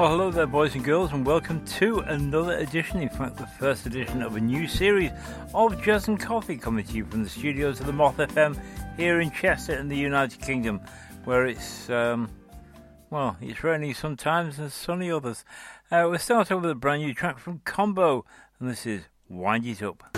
Well, hello there, boys and girls, and welcome to another edition, in fact, the first edition of a new series of Jazz and Coffee coming to you from the studios of the Moth FM here in Chester in the United Kingdom, where it's, um, well, it's rainy sometimes and sunny others. Uh, we'll start off with a brand new track from Combo, and this is Wind It Up.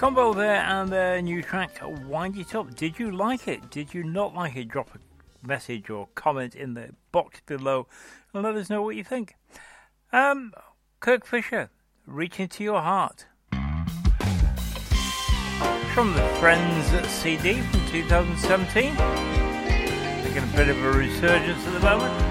Combo there and their new track, Wind It Up. Did you like it? Did you not like it? Drop a message or comment in the box below and let us know what you think. Um, Kirk Fisher, Reach Into Your Heart. From the Friends CD from 2017. Making a bit of a resurgence at the moment.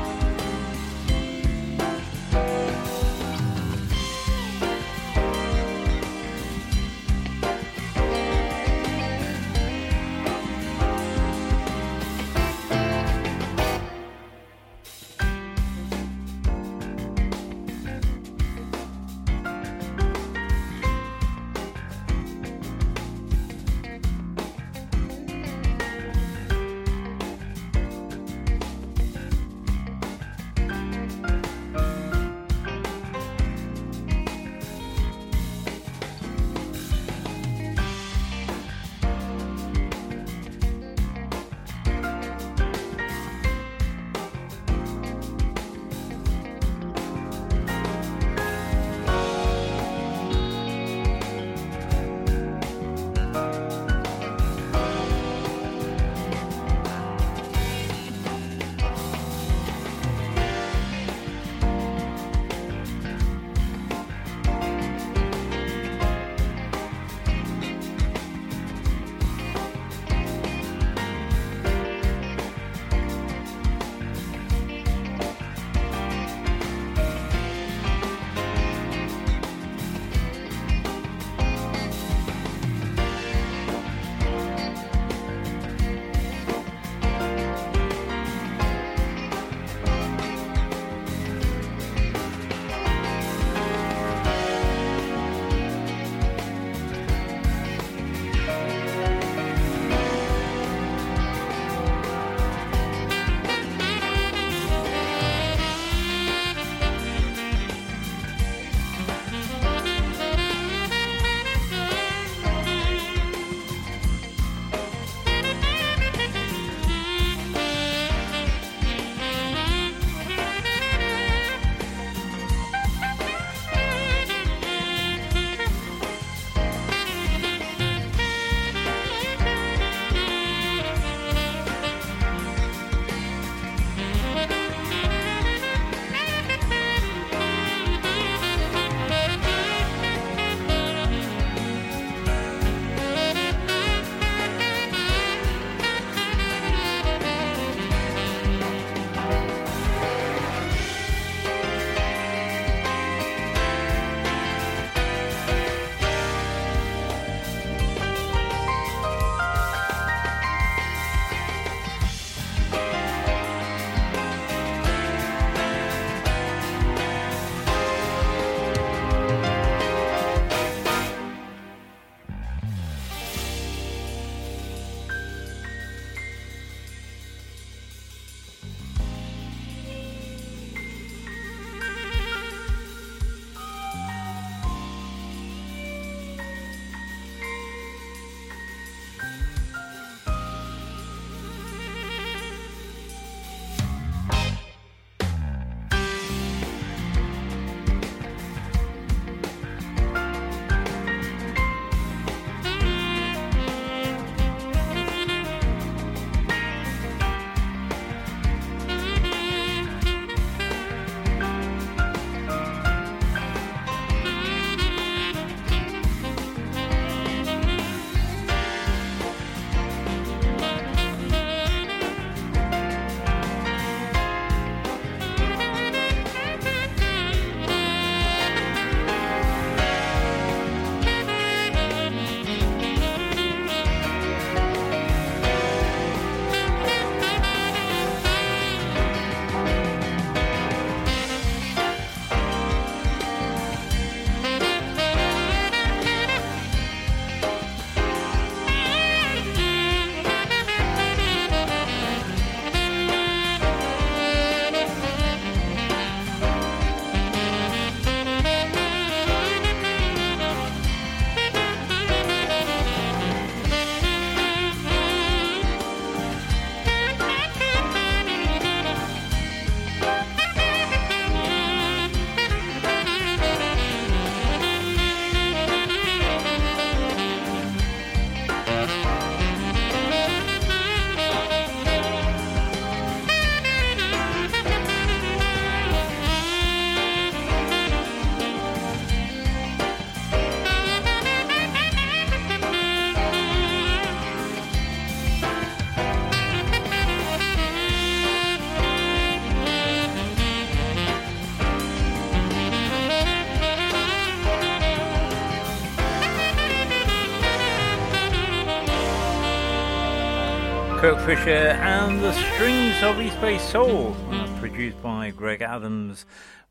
Fisher and the Strings of East Bay Soul, produced by Greg Adams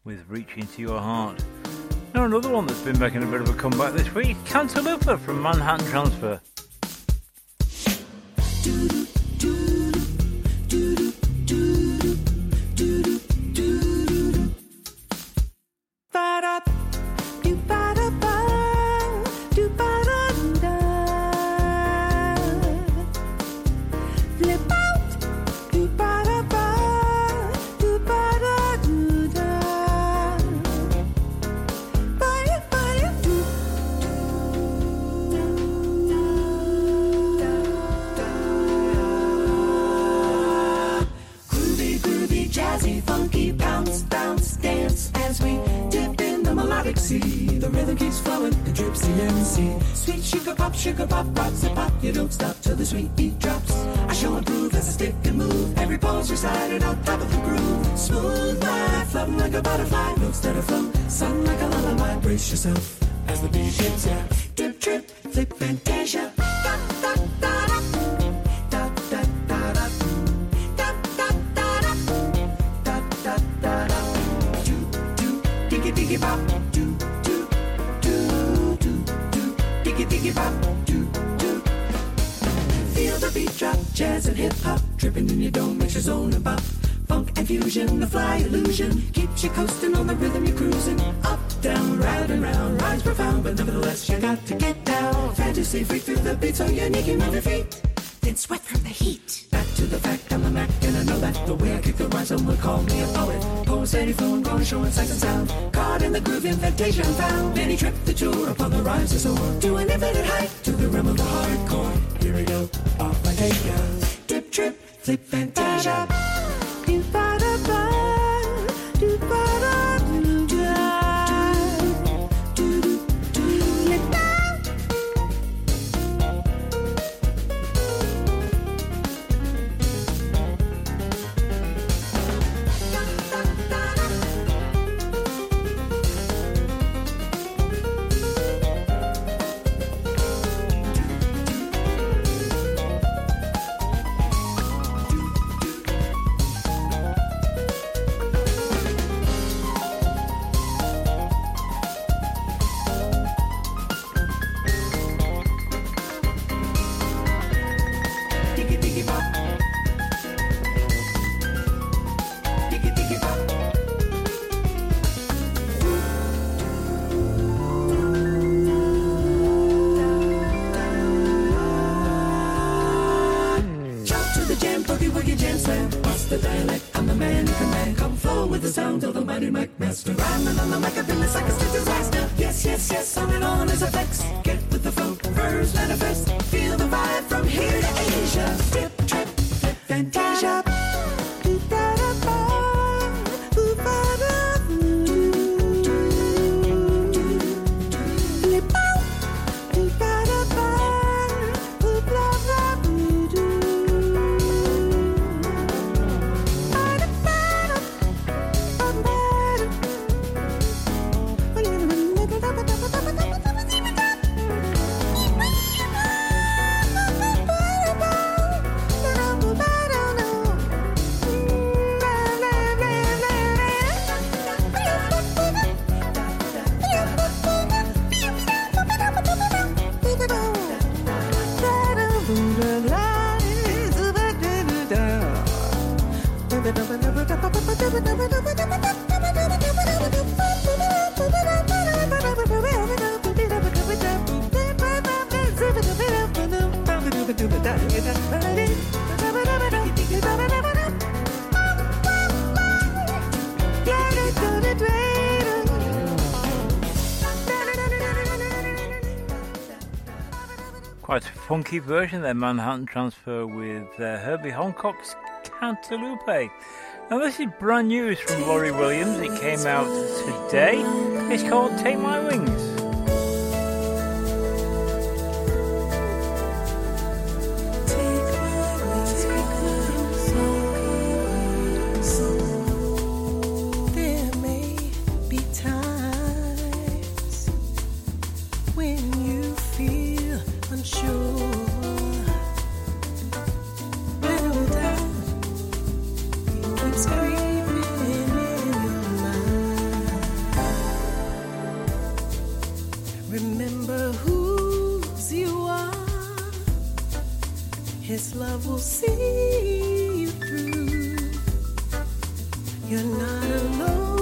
with reaching to Your Heart. Now, another one that's been making a bit of a comeback this week Cantaloupe from Manhattan Transfer. diggy bop, do do do do diggy diggy bop, do do. Feel the beat drop, jazz and hip hop, dripping in your dome, makes your zone and bop. Funk and fusion, the fly illusion keeps you coasting on the rhythm you're cruising. Up, down, round and round, rise profound, but nevertheless you got to get down. Fantasy freak through the beat, so unique you move your feet, then sweat from the heat to the fact I'm a Mac, and I know that the way I kick the rhyme, someone call me a poet. Poems, phone, grown, showing sex and sound. Caught in the groove, invitation found. Many trip the tour upon the rhymes so on To an infinite height, to the realm of the hardcore. Here we go, off my take ya. Trip, trip, flip, fantasia. good. funky version there, Manhattan Transfer with uh, Herbie Hancock's Cantaloupe. Now, this is brand news from Laurie Williams. It came out today. It's called Take My Wings. His love will see you through. You're not alone.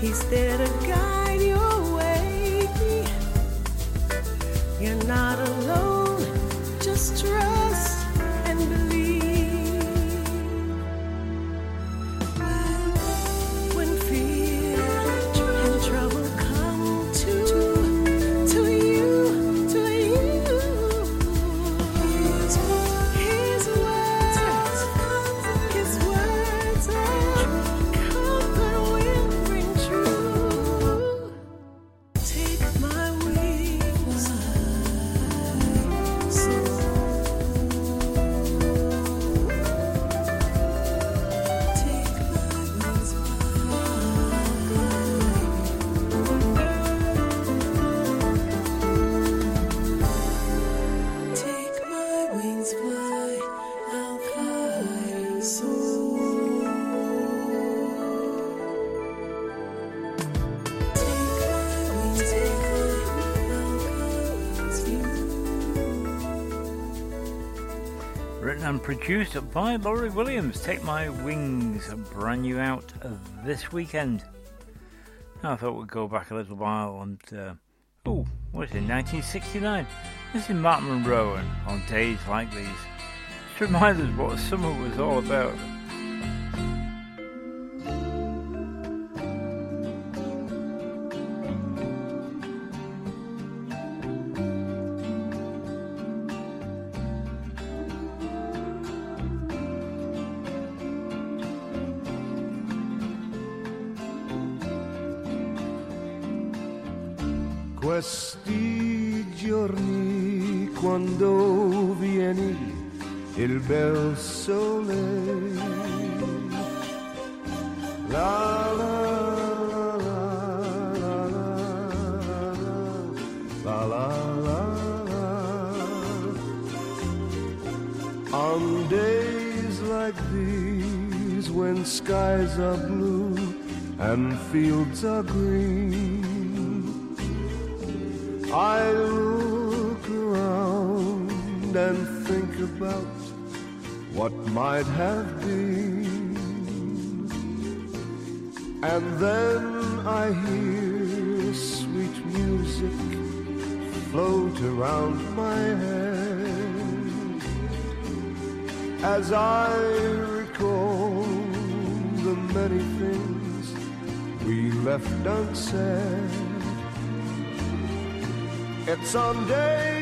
He's there to guide your way. You're not alone. Just trust produced by Laurie Williams. Take My Wings, brand new out this weekend. I thought we'd go back a little while and, uh, oh, what is it, 1969? This is Matt Monro on days like these. Just remind us what summer was all about. On days like these when skies are blue and fields are green. I look around and think about what might have been. And then I hear sweet music float around my head as I recall the many things we left unsaid. It's on days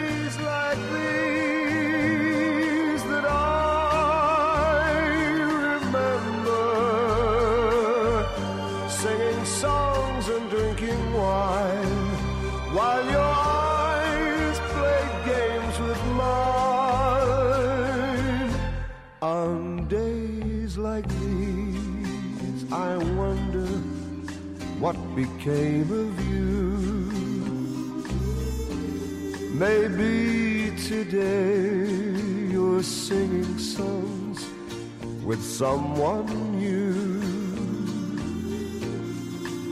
became of you. Maybe today you're singing songs with someone new.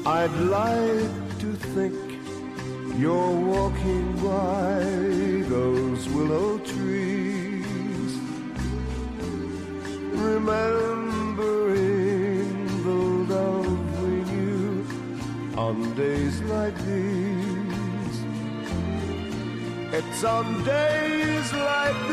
I'd like to think you're walking by on days like these. It's on days like these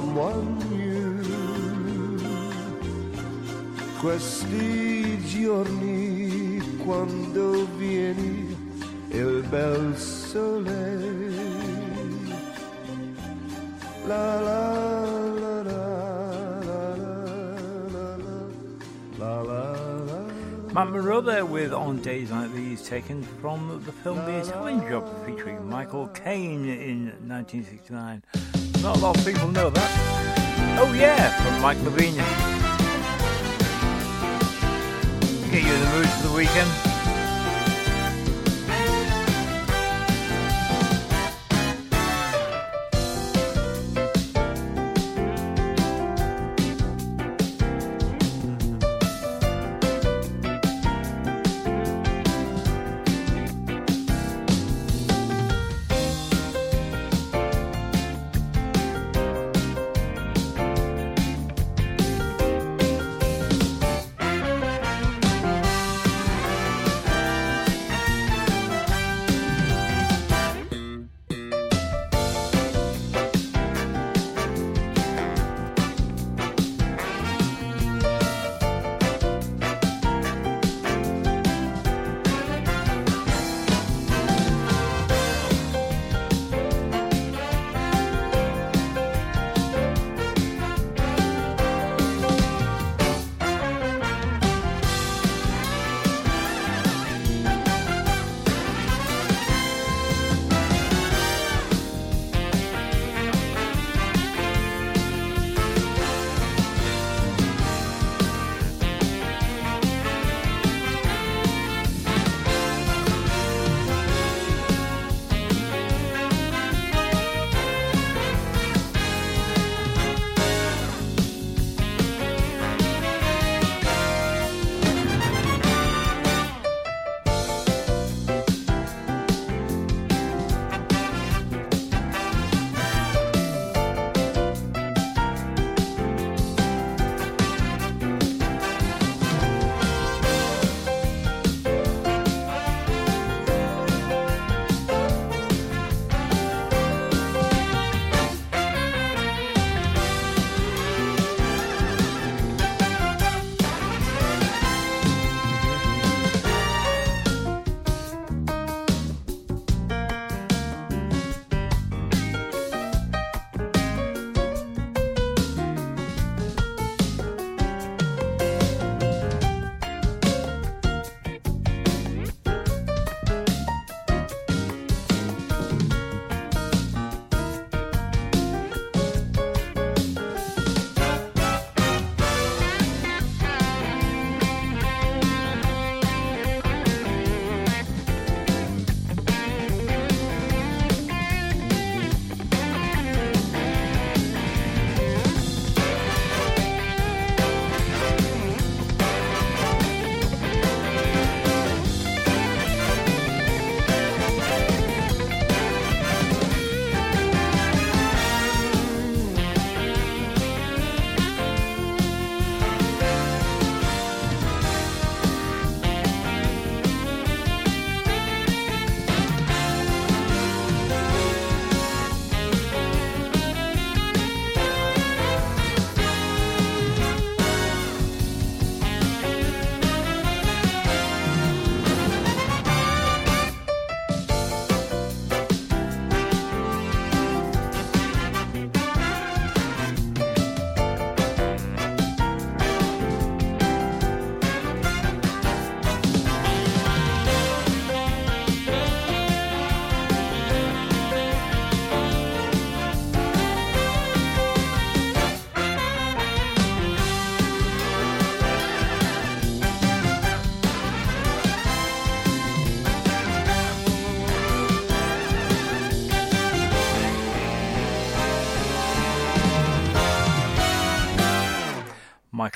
someone new. Questi giorni quando vieni il bel sole. La la la la la la la la. Matt Monro there with On Days Like These, taken from the film The Italian Job, featuring Michael Caine in 1969. Not a lot of people know that. Oh yeah, from Mike Lavinia. Get you in the mood for the weekend.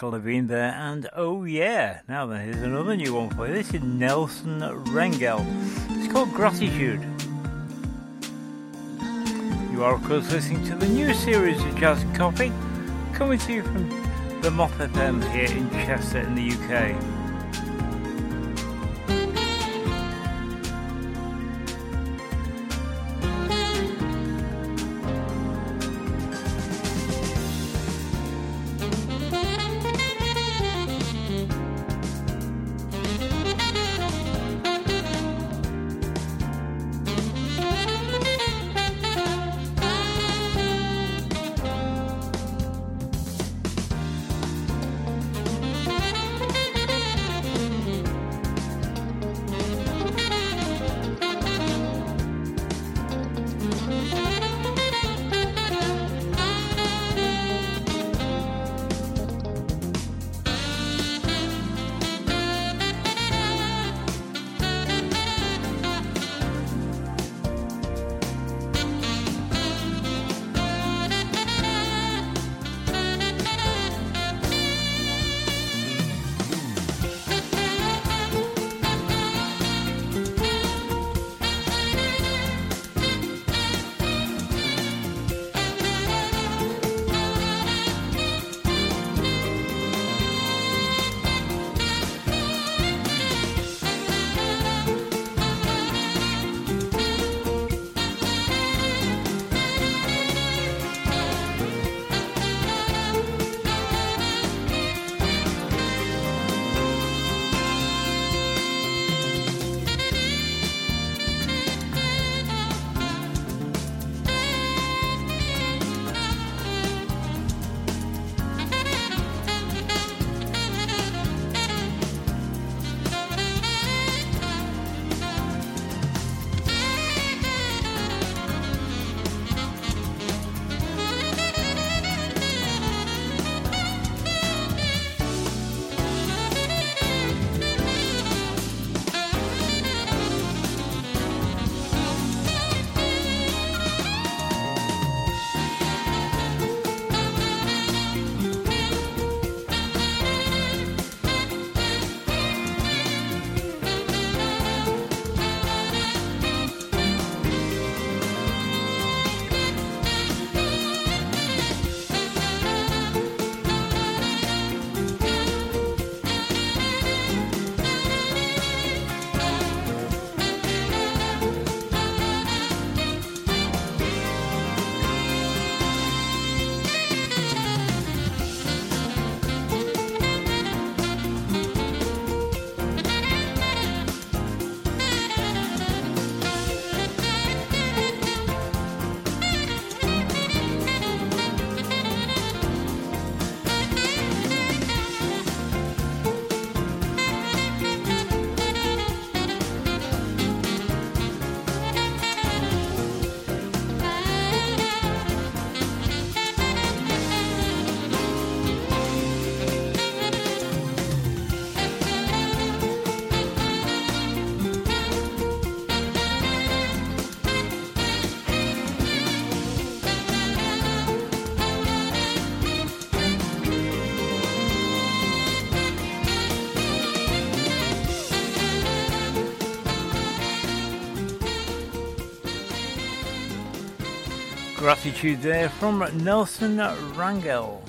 Michael Levine there, and oh yeah. Now then, here's another new one for you. This is Nelson Rangell. It's called Gratitude. You are, of course, listening to the new series of Jazz Coffee, coming to you from the Moth FM here in Chester in the UK. Gratitude there from Nelson Rangell.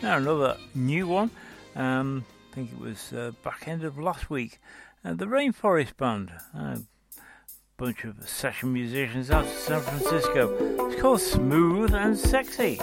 Now another new one. Um, I think it was uh, back end of last week. Uh, the Rainforest Band, a bunch of session musicians out of San Francisco. It's called Smooth and Sexy.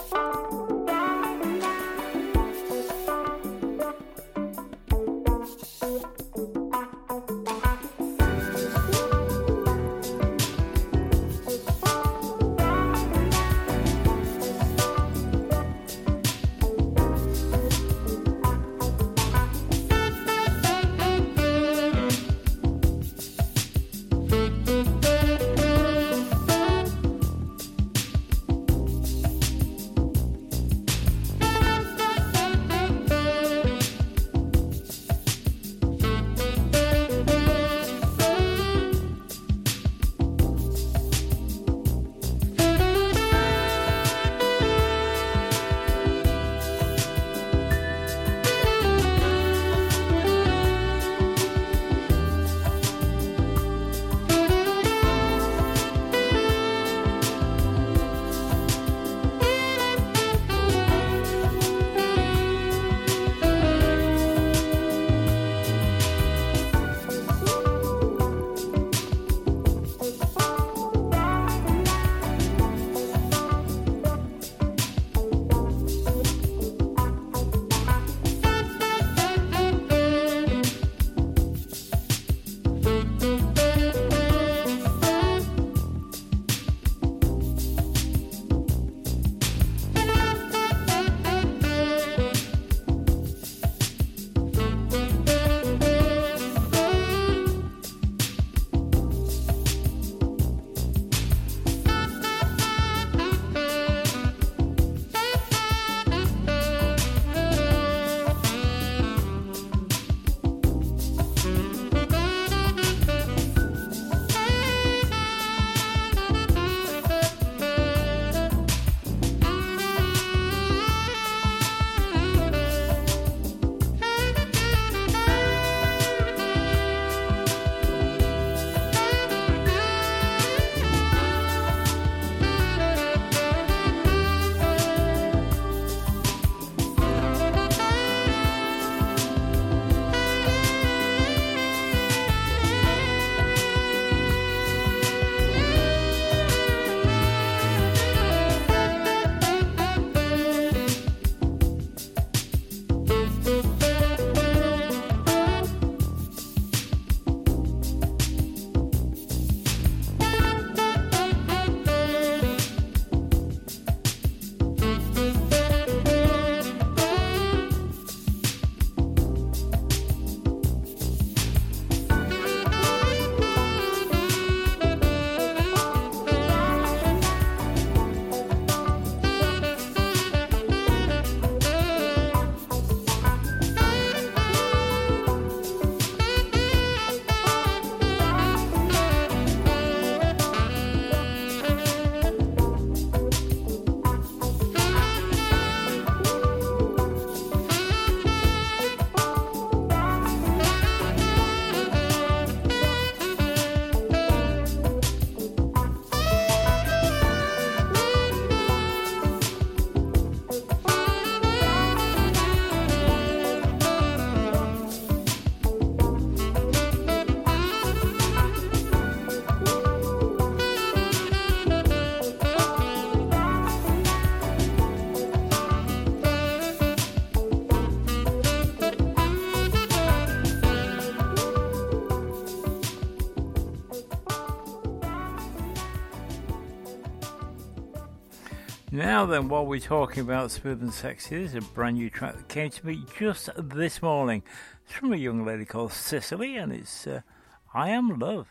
Now then, while we're talking about smooth and sexy, there's a brand new track that came to me just this morning. It's from a young lady called Cicely, and it's uh, I Am Love.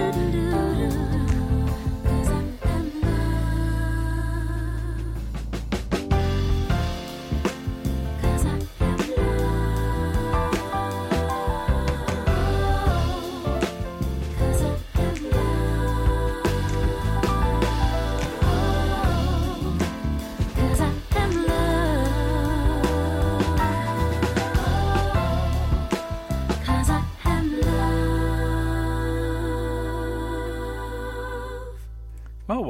Cause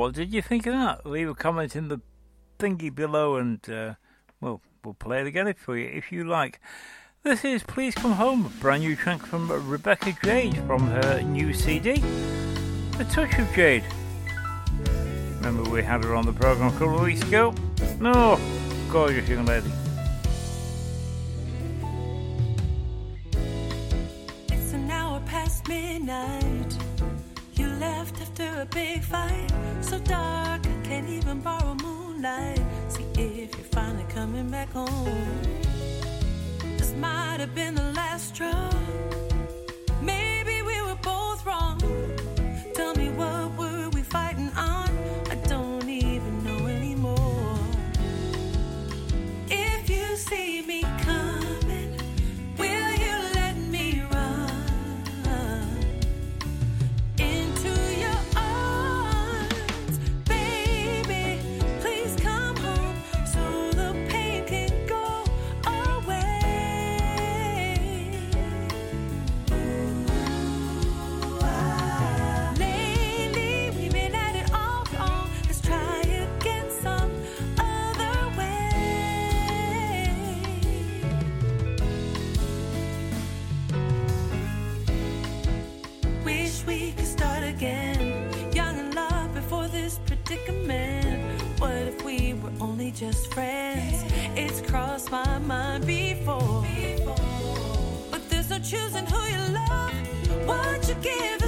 what did you think of that? Leave a comment in the thingy below, and uh, well, we'll play it again for you if you like. This is Please Come Home, a brand new track from Rebecca Jade from her new CD, A Touch of Jade. Remember, we had her on the program a couple of weeks ago? No, gorgeous young lady. It's an hour past midnight. You left after a big fight. So dark, I can't even borrow moonlight. See if you're finally coming back home. This might have been the last straw. Wish we could start again. Young in love before this predicament. What if we were only just friends? It's crossed my mind before. But there's no choosing who you love. What you give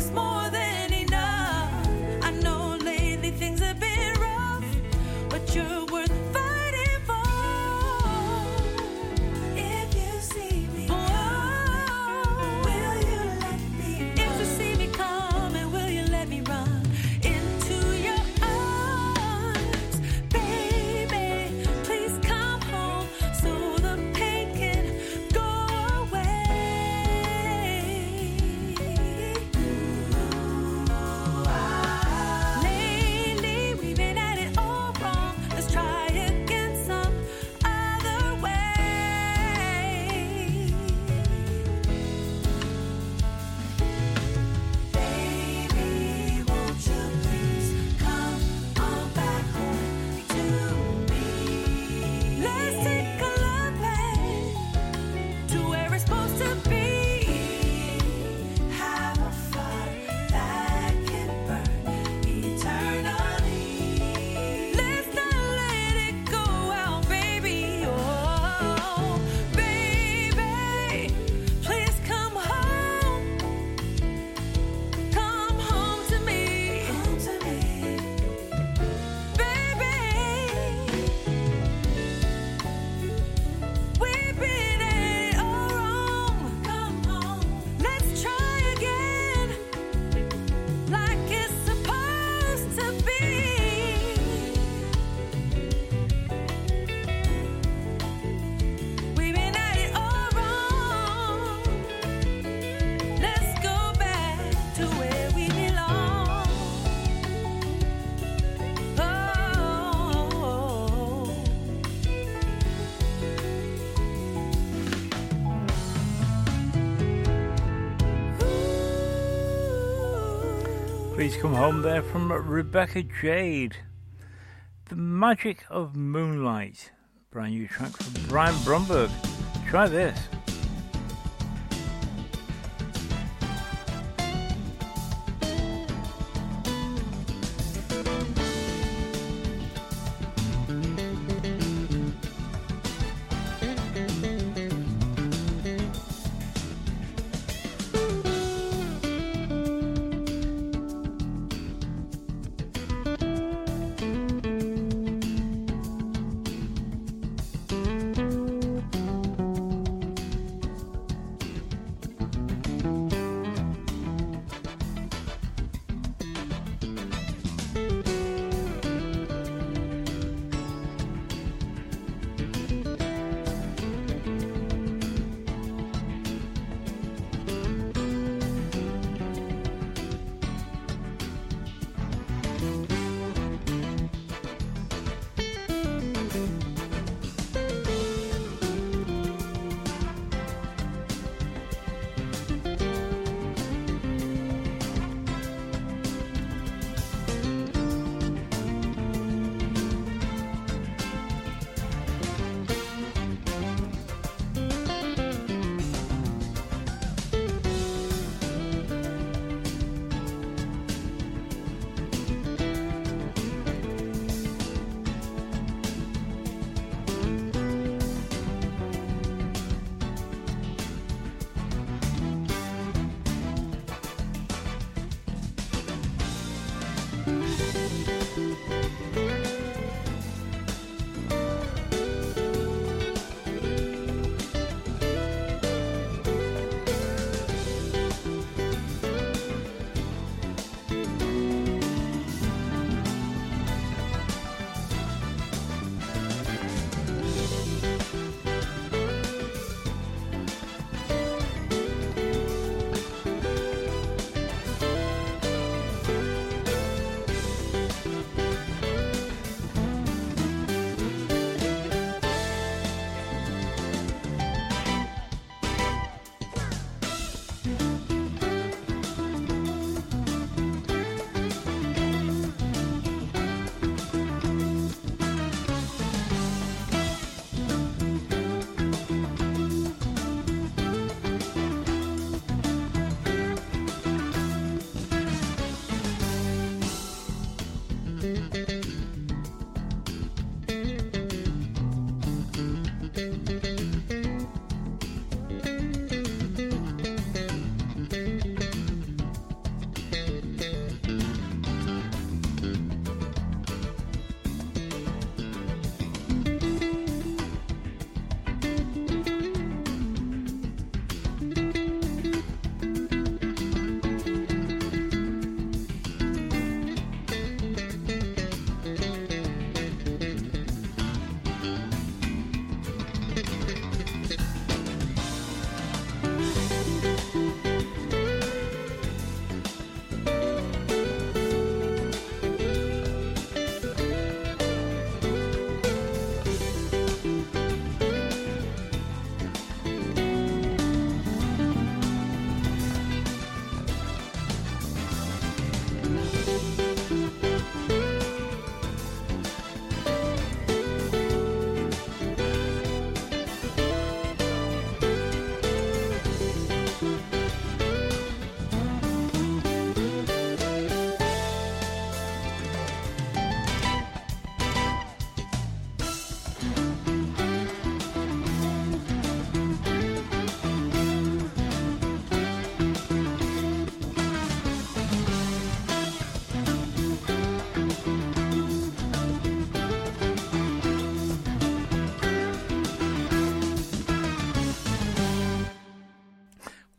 Please come home there from Rebecca Jade. The Magic of Moonlight. Brand new track from Brian Bromberg. Try this.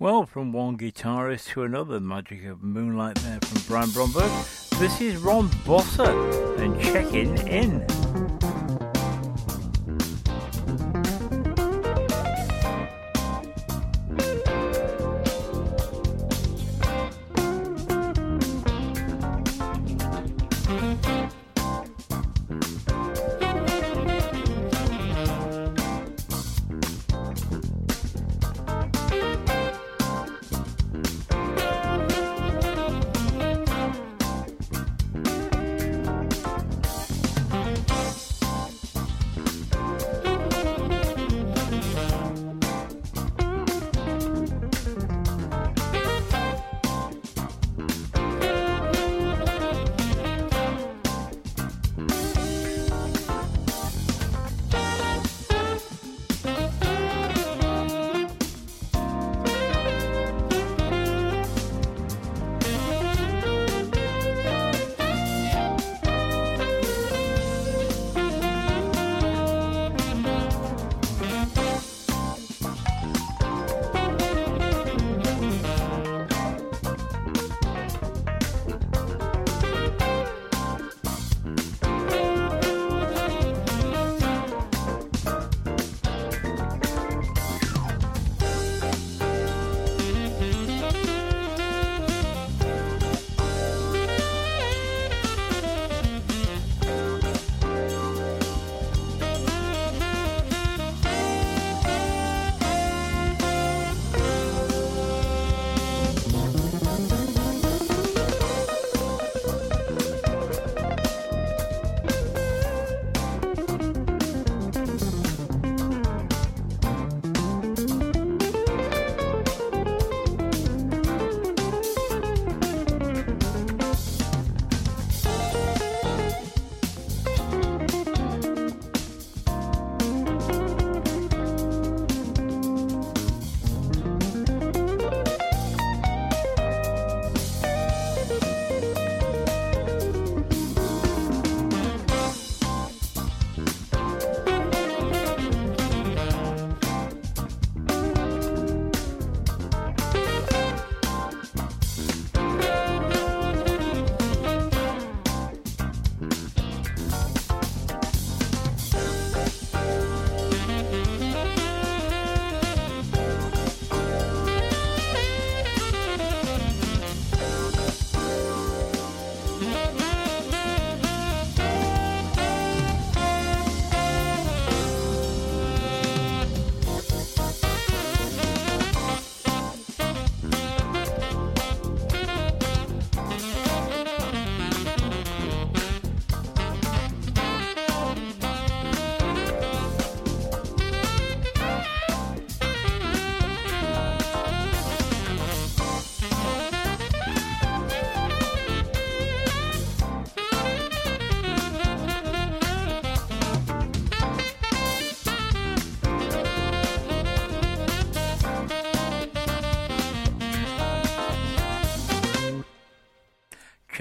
Well, from one guitarist to another, Magic of Moonlight there from Brian Bromberg. This is Ron Bossa and Checking In.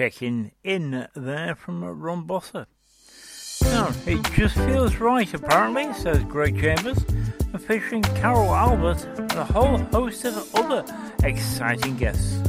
Checking in there from Ron Bosser. Now, it just feels right, apparently, says Greg Chambers, and featuring Carol Albert and a whole host of other exciting guests.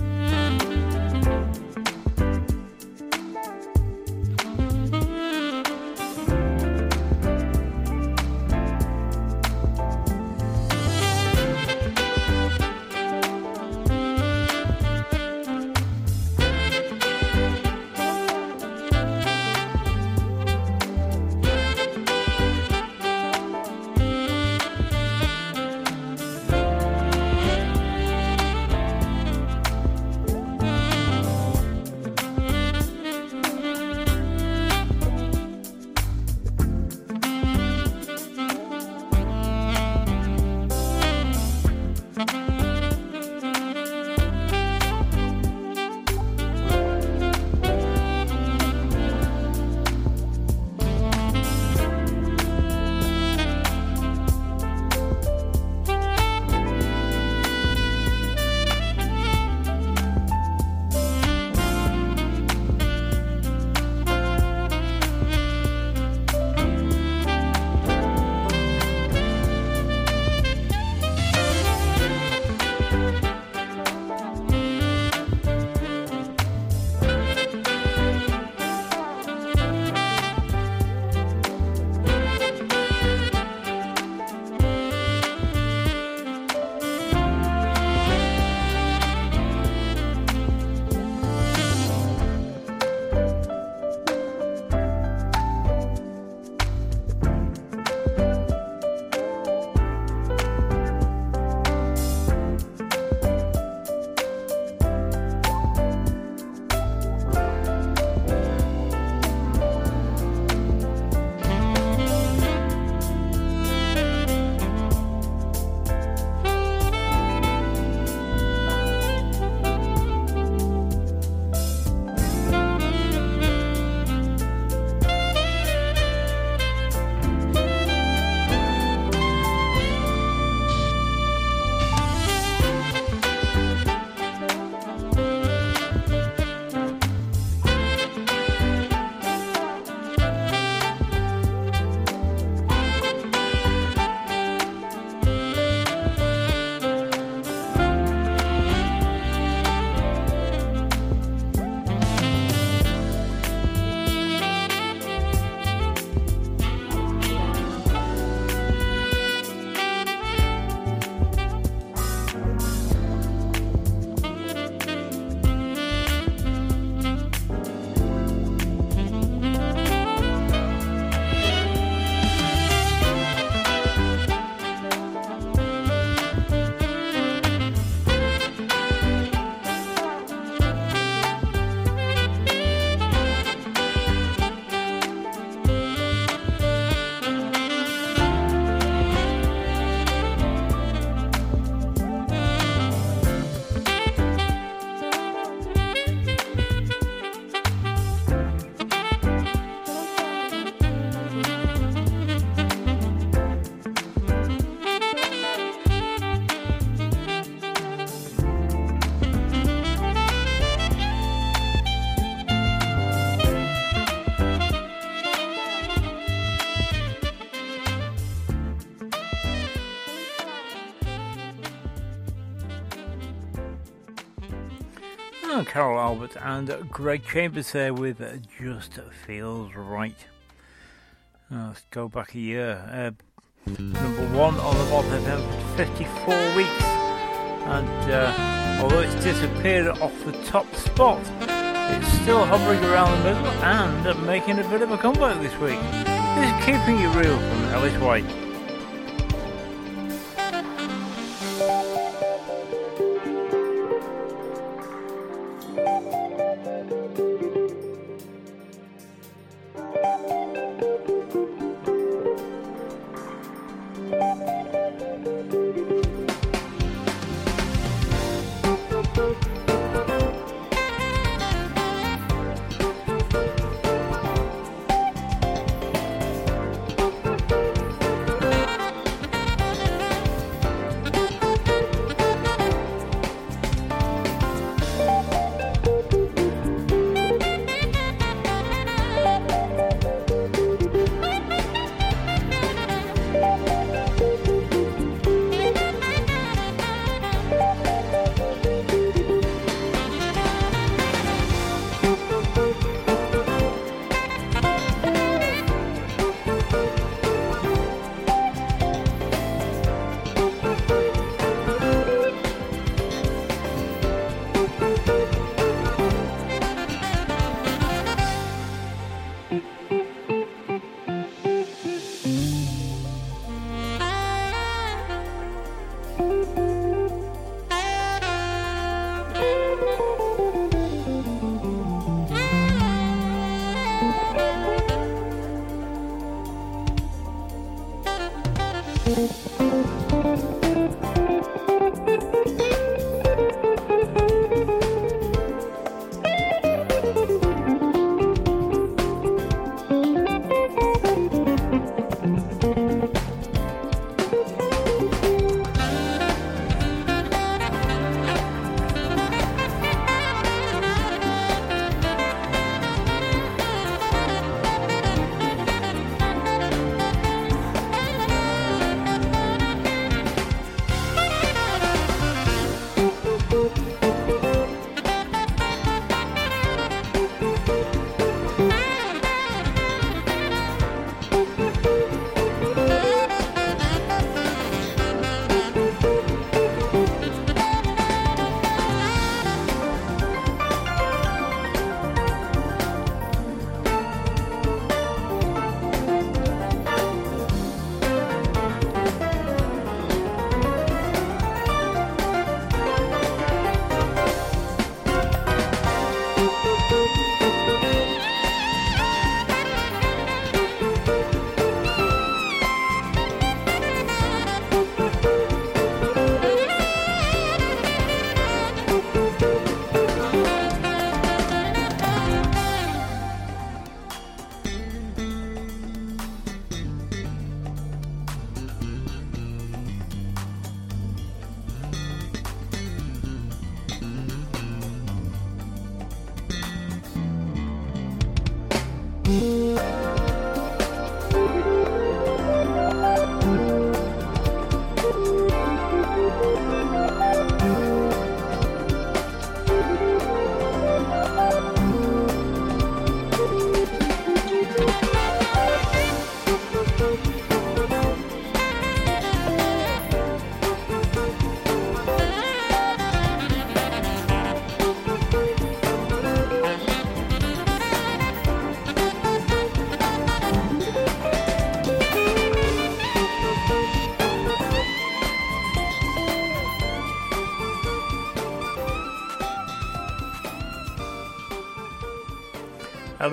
Albert and Greg Chambers there with Just Feels Right. Oh, let's go back a year. Uh, number one on the Mod FM for 54 weeks. And uh, although it's disappeared off the top spot, it's still hovering around the middle and making a bit of a comeback this week. This is Keeping It Real from Ellis White.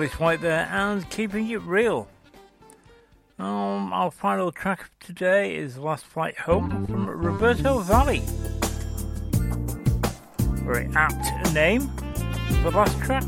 Alice White there and keeping it real. Um, our final track of today is Last Flight Home from Roberto Vally. Very apt name. The last track.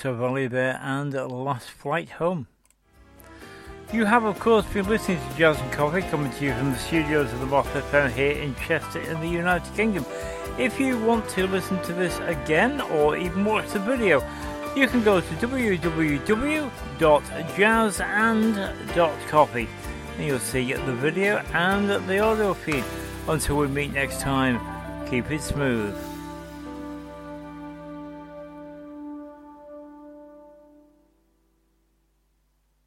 Vally there and Last Flight Home. You have, of course, been listening to Jazz and Coffee coming to you from the studios of the Moth FM here in Chester in the United Kingdom. If you want to listen to this again or even watch the video, you can go to www.jazzand.coffee and you'll see the video and the audio feed. Until we meet next time, keep it smooth.